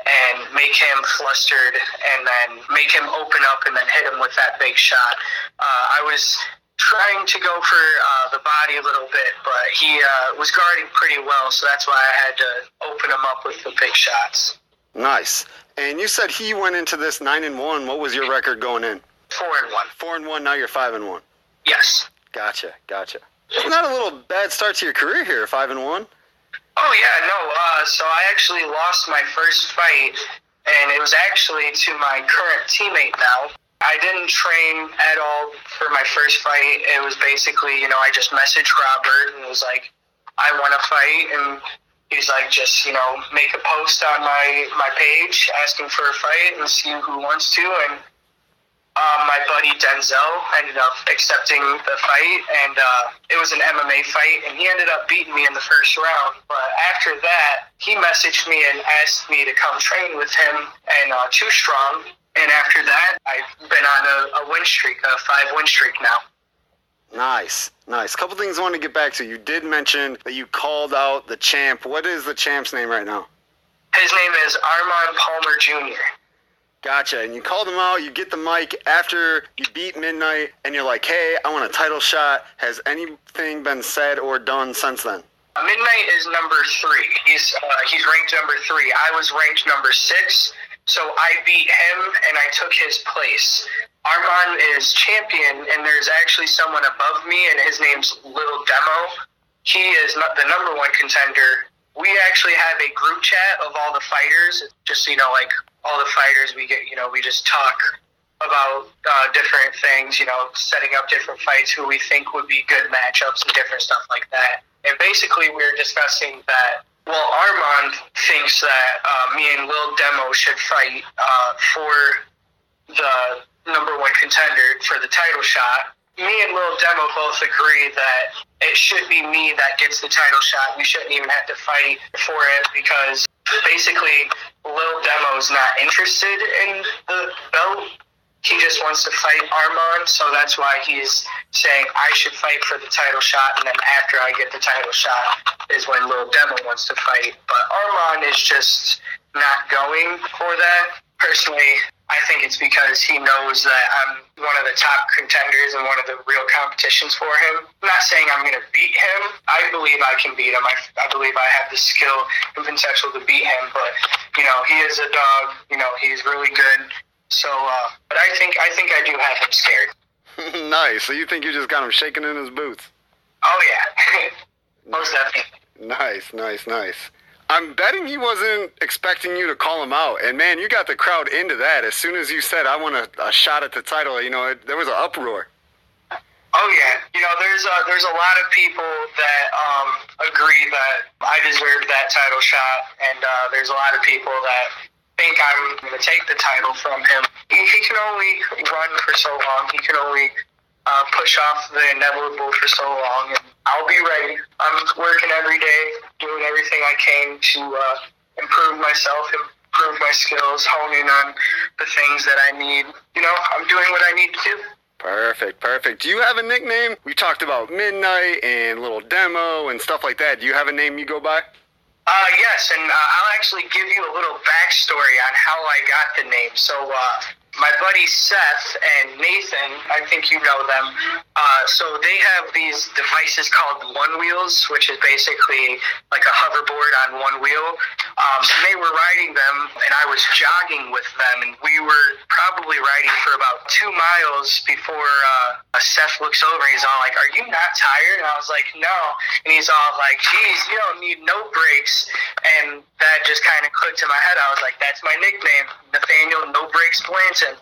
and make him flustered, and then make him open up, and then hit him with that big shot. Uh, I was trying to go for uh, the body a little bit, but he uh, was guarding pretty well, so that's why I had to open him up with the big shots. Nice. And you said he went into this nine and one. What was your record going in? Four and one. Four and one. Now you're five and one. Yes. Gotcha. Gotcha. Isn't a little bad start to your career here? Five and one. Oh yeah, no. Uh, so I actually lost my first fight, and it was actually to my current teammate now. I didn't train at all for my first fight. It was basically, you know, I just messaged Robert and was like, I want to fight, and he's like, just you know, make a post on my my page asking for a fight and see who wants to. And um, my buddy Denzel ended up accepting the fight, and uh, it was an MMA fight, and he ended up beating me in the first round. But after that, he messaged me and asked me to come train with him and uh, Too Strong. And after that, I've been on a, a win streak, a five win streak now. Nice, nice. Couple things I want to get back to. You did mention that you called out the champ. What is the champ's name right now? His name is Armand Palmer Jr. Gotcha. And you call them out. You get the mic after you beat Midnight, and you're like, "Hey, I want a title shot." Has anything been said or done since then? Midnight is number three. He's uh, he's ranked number three. I was ranked number six, so I beat him and I took his place. Armand is champion, and there's actually someone above me, and his name's Little Demo. He is not the number one contender. We actually have a group chat of all the fighters, just you know, like all the fighters. We get, you know, we just talk about uh, different things, you know, setting up different fights, who we think would be good matchups, and different stuff like that. And basically, we are discussing that. Well, Armand thinks that uh, me and Lil Demo should fight uh, for the number one contender for the title shot. Me and Lil Demo both agree that it should be me that gets the title shot. We shouldn't even have to fight for it because basically Lil Demo's not interested in the belt. He just wants to fight Armand, so that's why he's saying I should fight for the title shot, and then after I get the title shot is when Lil Demo wants to fight. But Armand is just not going for that. Personally, I think it's because he knows that I'm one of the top contenders and one of the real competitions for him. I'm not saying I'm going to beat him. I believe I can beat him. I, I believe I have the skill and potential to beat him. But you know, he is a dog. You know, he's really good. So, uh, but I think I think I do have him scared. nice. So you think you just got him shaking in his boots? Oh yeah, most definitely. Nice, nice, nice. I'm betting he wasn't expecting you to call him out. And man, you got the crowd into that. As soon as you said, I want a, a shot at the title, you know, it, there was an uproar. Oh yeah, you know, there's a, there's a lot of people that um, agree that I deserve that title shot, and uh, there's a lot of people that think I'm going to take the title from him. He, he can only run for so long. He can only uh, push off the inevitable for so long, and I'll be ready. I'm working every day, doing everything I can to uh, improve myself, improve my skills, honing on the things that I need. You know, I'm doing what I need to do. Perfect, perfect. Do you have a nickname? We talked about Midnight and Little Demo and stuff like that. Do you have a name you go by? Uh, yes, and uh, I'll actually give you a little backstory on how I got the name. So, uh, my buddy Seth and Nathan, I think you know them. Uh, so they have these devices called one wheels, which is basically like a hoverboard on one wheel. Um, and they were riding them, and I was jogging with them, and we were probably riding for about two miles before uh, Seth looks over and he's all like, "Are you not tired?" And I was like, "No," and he's all like, "Geez, you don't need no brakes." And that just kind of clicked in my head. I was like, "That's my nickname, Nathaniel No Brakes Blanton."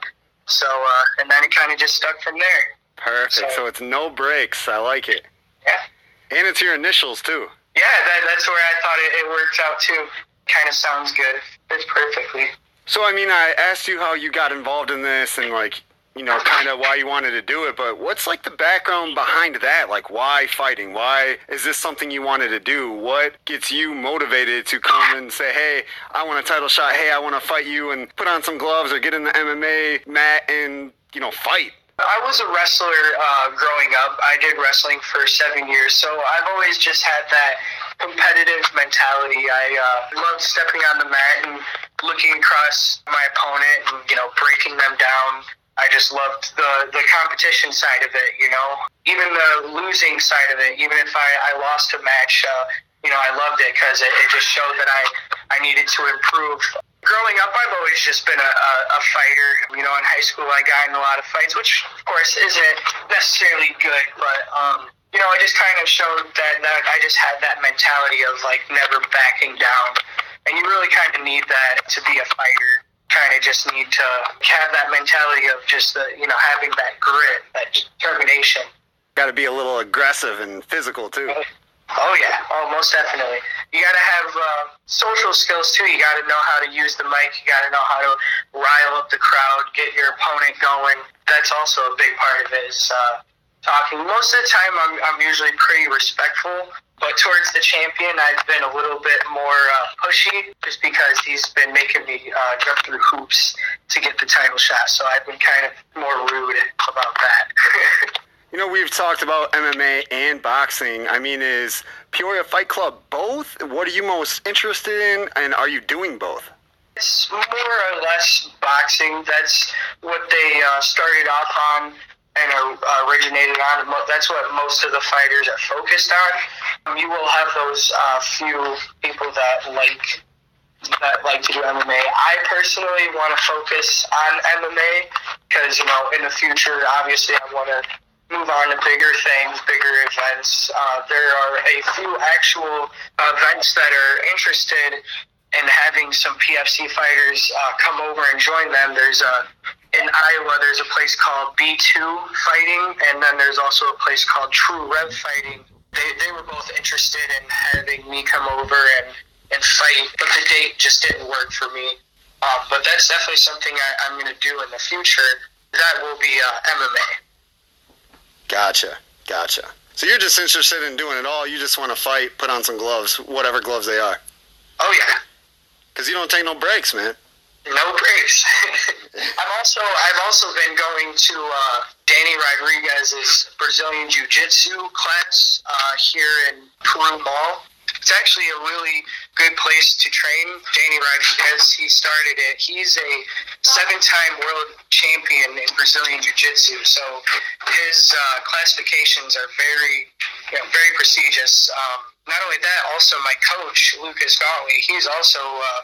So, uh, and then it kind of just stuck from there. Perfect. So, so, it's no brakes. I like it. Yeah. And it's your initials too. Yeah, that, that's where I thought it, it worked out too. Kind of sounds good. Fits perfectly. So I mean, I asked you how you got involved in this and like, you know, kind of why you wanted to do it, but what's like the background behind that? Like, why fighting? Why is this something you wanted to do? What gets you motivated to come and say, hey, I want a title shot. Hey, I want to fight you and put on some gloves or get in the MMA mat and, you know, fight? I was a wrestler uh, growing up. I did wrestling for seven years, so I've always just had that competitive mentality. I uh, loved stepping on the mat and looking across my opponent and you know breaking them down. I just loved the the competition side of it. You know, even the losing side of it. Even if I, I lost a match, uh, you know, I loved it because it, it just showed that I I needed to improve. Growing up, I've always just been a, a, a fighter. You know, in high school, I got in a lot of fights, which of course isn't necessarily good, but um, you know, I just kind of showed that, that I just had that mentality of like never backing down. And you really kind of need that to be a fighter. Kind of just need to have that mentality of just the, you know, having that grit, that determination. Got to be a little aggressive and physical too. Oh yeah, oh most definitely. You got to have uh, social skills too. You got to know how to use the mic. You got to know how to rile up the crowd, get your opponent going. That's also a big part of it. Is uh, talking. Most of the time, I'm I'm usually pretty respectful. But towards the champion, I've been a little bit more uh, pushy just because he's been making me uh, jump through hoops to get the title shot. So I've been kind of more rude about that. you know, we've talked about MMA and boxing. I mean, is Peoria Fight Club both? What are you most interested in, and are you doing both? It's more or less boxing. That's what they uh, started off on and uh, originated on. That's what most of the fighters are focused on. You will have those uh, few people that like that like to do MMA. I personally want to focus on MMA because you know in the future, obviously, I want to move on to bigger things, bigger events. Uh, there are a few actual events that are interested in having some PFC fighters uh, come over and join them. There's a in Iowa, there's a place called B2 Fighting, and then there's also a place called True Rev Fighting. They, they were both interested in having me come over and, and fight, but the date just didn't work for me. Um, but that's definitely something I, am going to do in the future. That will be uh, MMA. Gotcha, gotcha. So you're just interested in doing it all. You just want to fight, put on some gloves, whatever gloves they are. Oh yeah. Because you don't take no breaks, man. No breaks. I've also I've also been going to uh, Danny Rodriguez's Brazilian Jiu Jitsu class uh, here in Peru Mall. It's actually a really good place to train. Danny Rodriguez, he started it. He's a seven-time world champion in Brazilian Jiu-Jitsu. So his uh, classifications are very, you know, very prestigious. Um, not only that, also my coach Lucas Gautley, he's also uh,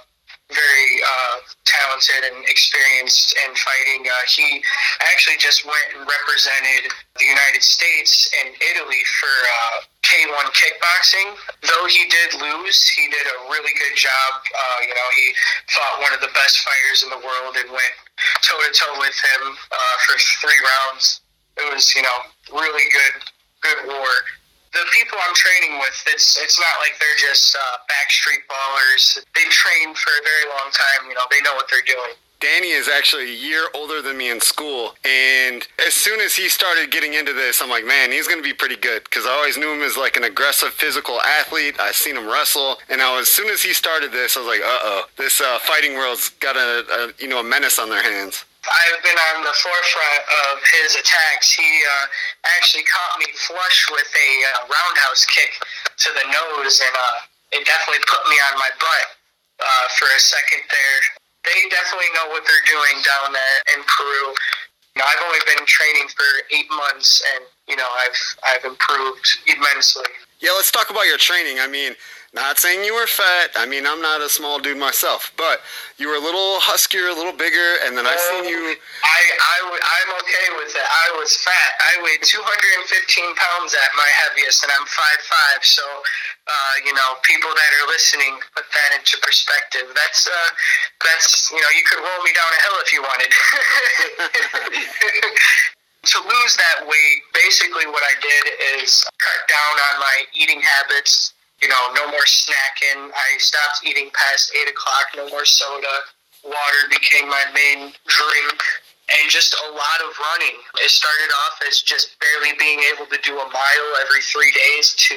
very uh, talented and experienced in fighting. Uh, he actually just went and represented the United States and Italy for uh, K1 kickboxing. Though he did lose, he did a really good job. Uh, you know, he fought one of the best fighters in the world and went toe to toe with him uh, for three rounds. It was, you know, really good, good war the people I'm training with, it's it's not like they're just uh, backstreet ballers. They train for a very long time. You know, they know what they're doing. Danny is actually a year older than me in school, and as soon as he started getting into this, I'm like, man, he's going to be pretty good because I always knew him as like an aggressive physical athlete. I seen him wrestle, and now as soon as he started this, I was like, uh oh, this uh, fighting world's got a, a you know a menace on their hands. I've been on the forefront of his attacks. He uh, actually caught me flush with a uh, roundhouse kick to the nose, and uh, it definitely put me on my butt uh, for a second there. They definitely know what they're doing down there in Peru. You know, I've only been training for eight months, and you know, I've I've improved immensely. Yeah, let's talk about your training. I mean, not saying you were fat. I mean, I'm not a small dude myself, but you were a little huskier, a little bigger, and then I seen you. I, I, I'm okay with it. I was fat. I weighed 215 pounds at my heaviest, and I'm 5'5". So, uh, you know, people that are listening, put that into perspective. That's, uh, that's, you know, you could roll me down a hill if you wanted. to lose that weight, basically what I did is cut down on my eating habits you know, no more snacking. I stopped eating past eight o'clock. No more soda. Water became my main drink, and just a lot of running. It started off as just barely being able to do a mile every three days to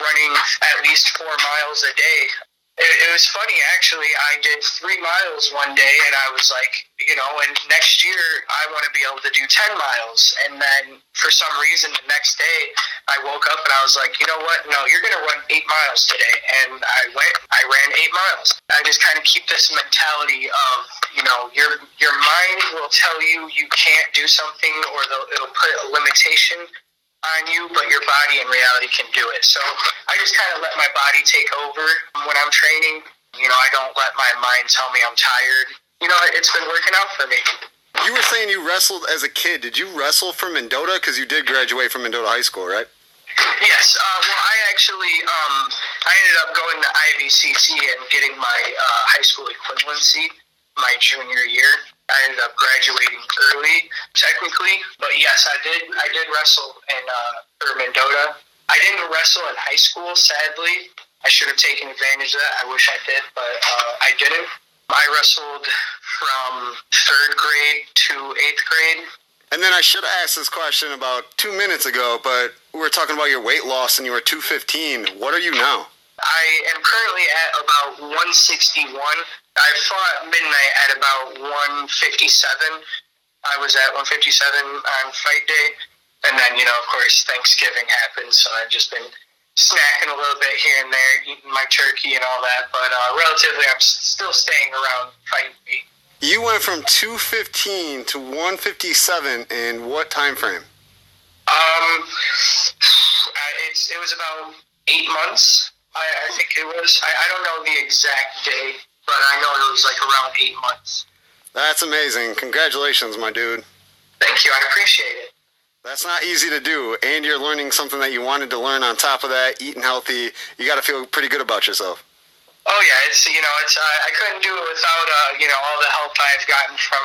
running at least four miles a day. It, it was funny actually. I did three miles one day, and I was like, you know, and next year I want to be able to do ten miles. And then for some reason, the next day I woke up and I was like, you know what? No, you're going to run eight miles today. And I went. I ran eight miles. I just kind of keep this mentality of, you know, your your mind will tell you you can't do something, or it'll put a limitation on you, but your body in reality can do it. So I just kind of let my body take over when I'm training. You know, I don't let my mind tell me I'm tired. You know, it's been working out for me. You were saying you wrestled as a kid. Did you wrestle from Mendota? Because you did graduate from Mendota High School, right? Yes. Uh, well, I actually um, I ended up going to IVCC and getting my uh, high school equivalency my junior year. I ended up graduating early, technically, but yes, I did. I did wrestle in uh, or Mendota. I didn't wrestle in high school, sadly. I should have taken advantage of that. I wish I did, but uh, I didn't. I wrestled from third grade to eighth grade. And then I should have asked this question about two minutes ago, but we were talking about your weight loss and you were 215. What are you now? I am currently at about 161. I fought midnight at about 157. I was at 157 on fight day. And then, you know, of course, Thanksgiving happened, so I've just been snacking a little bit here and there, eating my turkey and all that. But uh, relatively, I'm still staying around fight week. You went from 215 to 157 in what time frame? Um, it's, it was about eight months. I, I think it was. I, I don't know the exact day, but I know it was like around eight months. That's amazing. Congratulations, my dude. Thank you. I appreciate it. That's not easy to do, and you're learning something that you wanted to learn on top of that, eating healthy. You got to feel pretty good about yourself. Oh yeah, it's you know it's uh, I couldn't do it without uh, you know all the help I've gotten from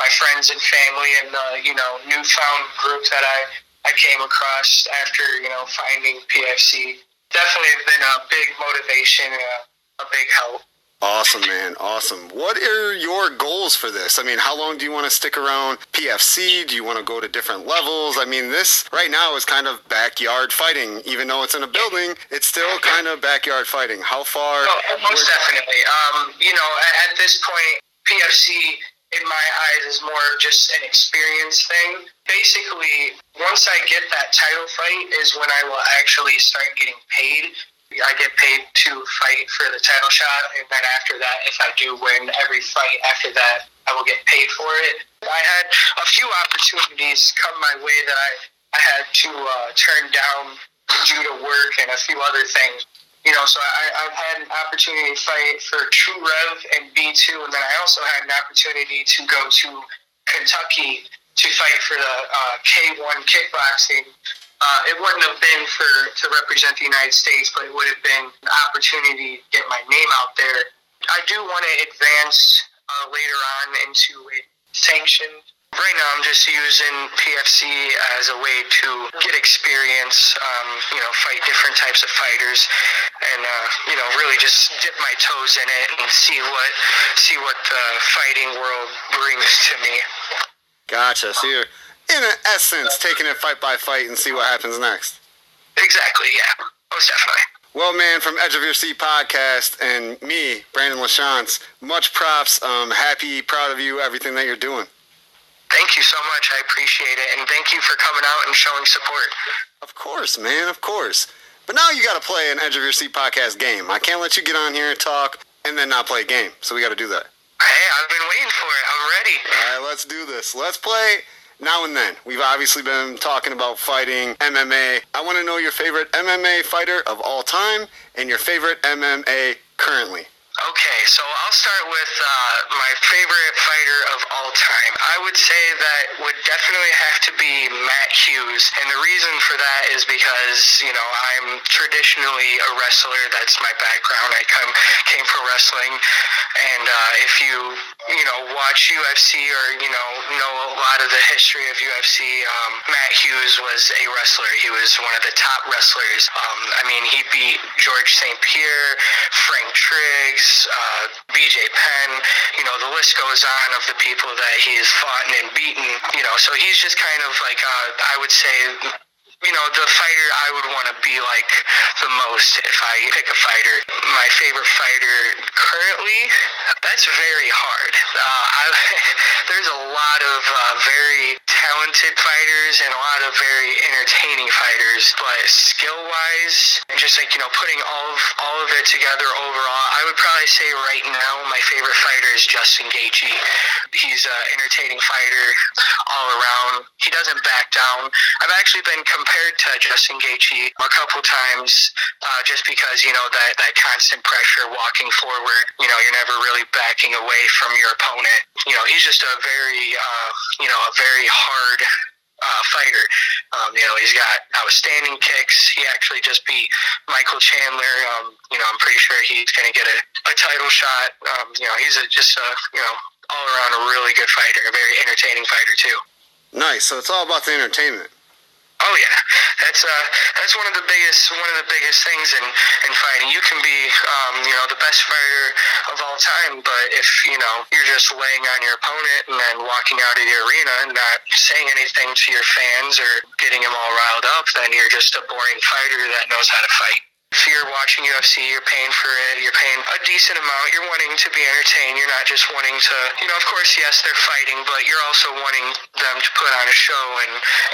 my friends and family and uh, you know newfound group that I I came across after you know finding PFC. Definitely been a big motivation, and a, a big help. Awesome, man. Awesome. What are your goals for this? I mean, how long do you want to stick around PFC? Do you want to go to different levels? I mean, this right now is kind of backyard fighting. Even though it's in a building, it's still kind of backyard fighting. How far? Oh, most definitely. Um, you know, at this point, PFC in my eyes is more of just an experience thing. Basically, once I get that title fight is when I will actually start getting paid I get paid to fight for the title shot, and then after that, if I do win every fight after that, I will get paid for it. I had a few opportunities come my way that I, I had to uh, turn down due to work and a few other things. You know, so I, I've had an opportunity to fight for True Rev and B2, and then I also had an opportunity to go to Kentucky to fight for the uh, K1 kickboxing uh, it wouldn't have been for to represent the United States, but it would have been an opportunity to get my name out there. I do want to advance uh, later on into a sanctioned. Right now, I'm just using PFC as a way to get experience, um, you know, fight different types of fighters, and uh, you know, really just dip my toes in it and see what see what the fighting world brings to me. Gotcha. So you're in essence, taking it fight by fight and see what happens next. Exactly, yeah. Most definitely. Well, man, from Edge of Your Seat podcast and me, Brandon LaChance, much props. Um, happy, proud of you, everything that you're doing. Thank you so much. I appreciate it. And thank you for coming out and showing support. Of course, man, of course. But now you got to play an Edge of Your Seat podcast game. I can't let you get on here and talk and then not play a game. So we got to do that. Hey, I've been waiting for it. I'm ready. All right, let's do this. Let's play now and then. We've obviously been talking about fighting, MMA. I want to know your favorite MMA fighter of all time and your favorite MMA currently. Okay, so I'll start with uh, my favorite fighter of all time. I would say that would definitely have to be Matt Hughes, and the reason for that is because you know I'm traditionally a wrestler. That's my background. I come came from wrestling, and uh, if you you know watch UFC or you know know a lot of the history of UFC, um, Matt Hughes was a wrestler. He was one of the top wrestlers. Um, I mean, he beat George St. Pierre, Frank Triggs uh, BJ Penn, you know, the list goes on of the people that he's fought and beaten, you know, so he's just kind of like, uh, I would say, you know, the fighter I would want to be like the most if I pick a fighter. My favorite fighter currently, that's very hard. Uh, I, there's a lot of uh, very talented fighters and a lot of very entertaining fighters, but skill wise, and just like, you know, putting all of, all of it together overall, I would probably say right now my favorite fighter is Justin Gaethje. He's an entertaining fighter all around. He doesn't back down. I've actually been compared compared to Justin Gaethje a couple times, uh, just because you know that that constant pressure walking forward. You know, you're never really backing away from your opponent. You know, he's just a very uh, you know a very hard uh, fighter. Um, you know, he's got outstanding kicks. He actually just beat Michael Chandler. Um, you know, I'm pretty sure he's going to get a, a title shot. Um, you know, he's a, just a, you know, all around a really good fighter, a very entertaining fighter, too. Nice. So it's all about the entertainment. Oh yeah, that's uh that's one of the biggest one of the biggest things in in fighting. You can be um, you know the best fighter of all time, but if you know you're just laying on your opponent and then walking out of the arena and not saying anything to your fans or getting them all riled up, then you're just a boring fighter that knows how to fight if you're watching UFC, you're paying for it, you're paying a decent amount, you're wanting to be entertained, you're not just wanting to, you know, of course, yes, they're fighting, but you're also wanting them to put on a show and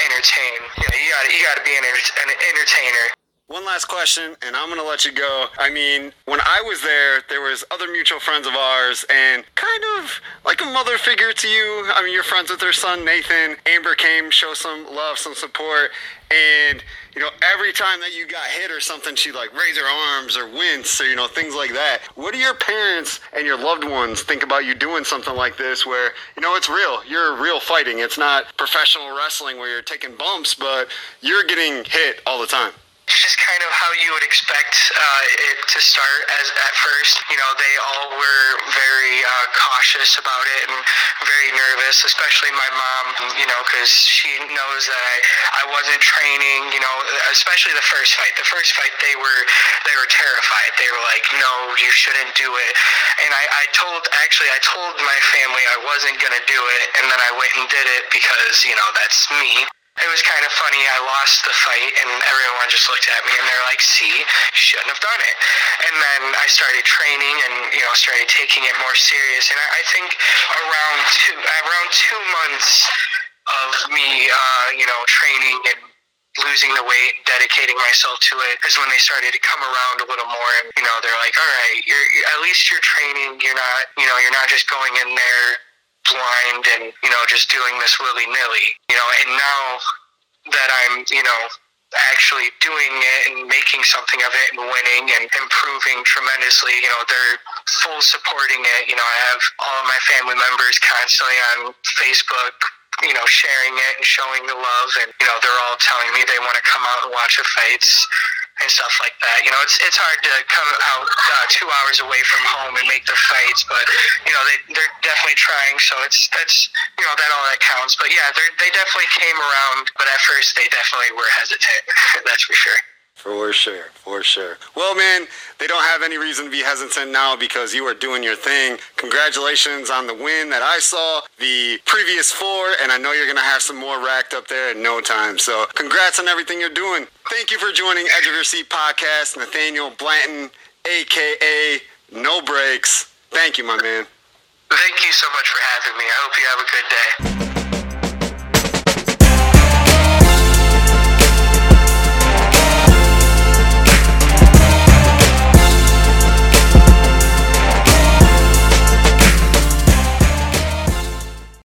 entertain. You know, you got you got to be an, an entertainer. One last question, and I'm gonna let you go. I mean, when I was there, there was other mutual friends of ours, and kind of like a mother figure to you. I mean, you're friends with her son Nathan. Amber came, show some love, some support, and you know, every time that you got hit or something, she'd like raise her arms or wince or you know things like that. What do your parents and your loved ones think about you doing something like this, where you know it's real? You're real fighting. It's not professional wrestling where you're taking bumps, but you're getting hit all the time it's just kind of how you would expect uh, it to start as at first. You know, they all were very uh, cautious about it and very nervous, especially my mom. You know, because she knows that I, I wasn't training. You know, especially the first fight. The first fight, they were they were terrified. They were like, "No, you shouldn't do it." And I, I told actually I told my family I wasn't gonna do it, and then I went and did it because you know that's me it was kind of funny. I lost the fight, and everyone just looked at me and they're like, "See, you shouldn't have done it." And then I started training and you know started taking it more serious. And I, I think around two around two months of me, uh, you know, training and losing the weight, dedicating myself to it, is when they started to come around a little more. And you know, they're like, "All right, you're, you're at least you're training. You're not, you know, you're not just going in there." Blind and you know just doing this willy nilly. You know, and now that I'm you know actually doing it and making something of it and winning and improving tremendously. You know, they're full supporting it. You know, I have all of my family members constantly on Facebook, you know, sharing it and showing the love. And, you know, they're all telling me they want to come out and watch the fights and stuff like that. You know, it's it's hard to come out uh, two hours away from home and make the fights, but you know they they're definitely trying. So it's that's you know that all that counts. But yeah, they they definitely came around, but at first they definitely were hesitant. that's for sure. For sure, for sure. Well, man, they don't have any reason to be hesitant now because you are doing your thing. Congratulations on the win that I saw the previous four, and I know you're going to have some more racked up there in no time. So, congrats on everything you're doing. Thank you for joining Edge of Your Seat podcast, Nathaniel Blanton, aka No Brakes. Thank you, my man. Thank you so much for having me. I hope you have a good day.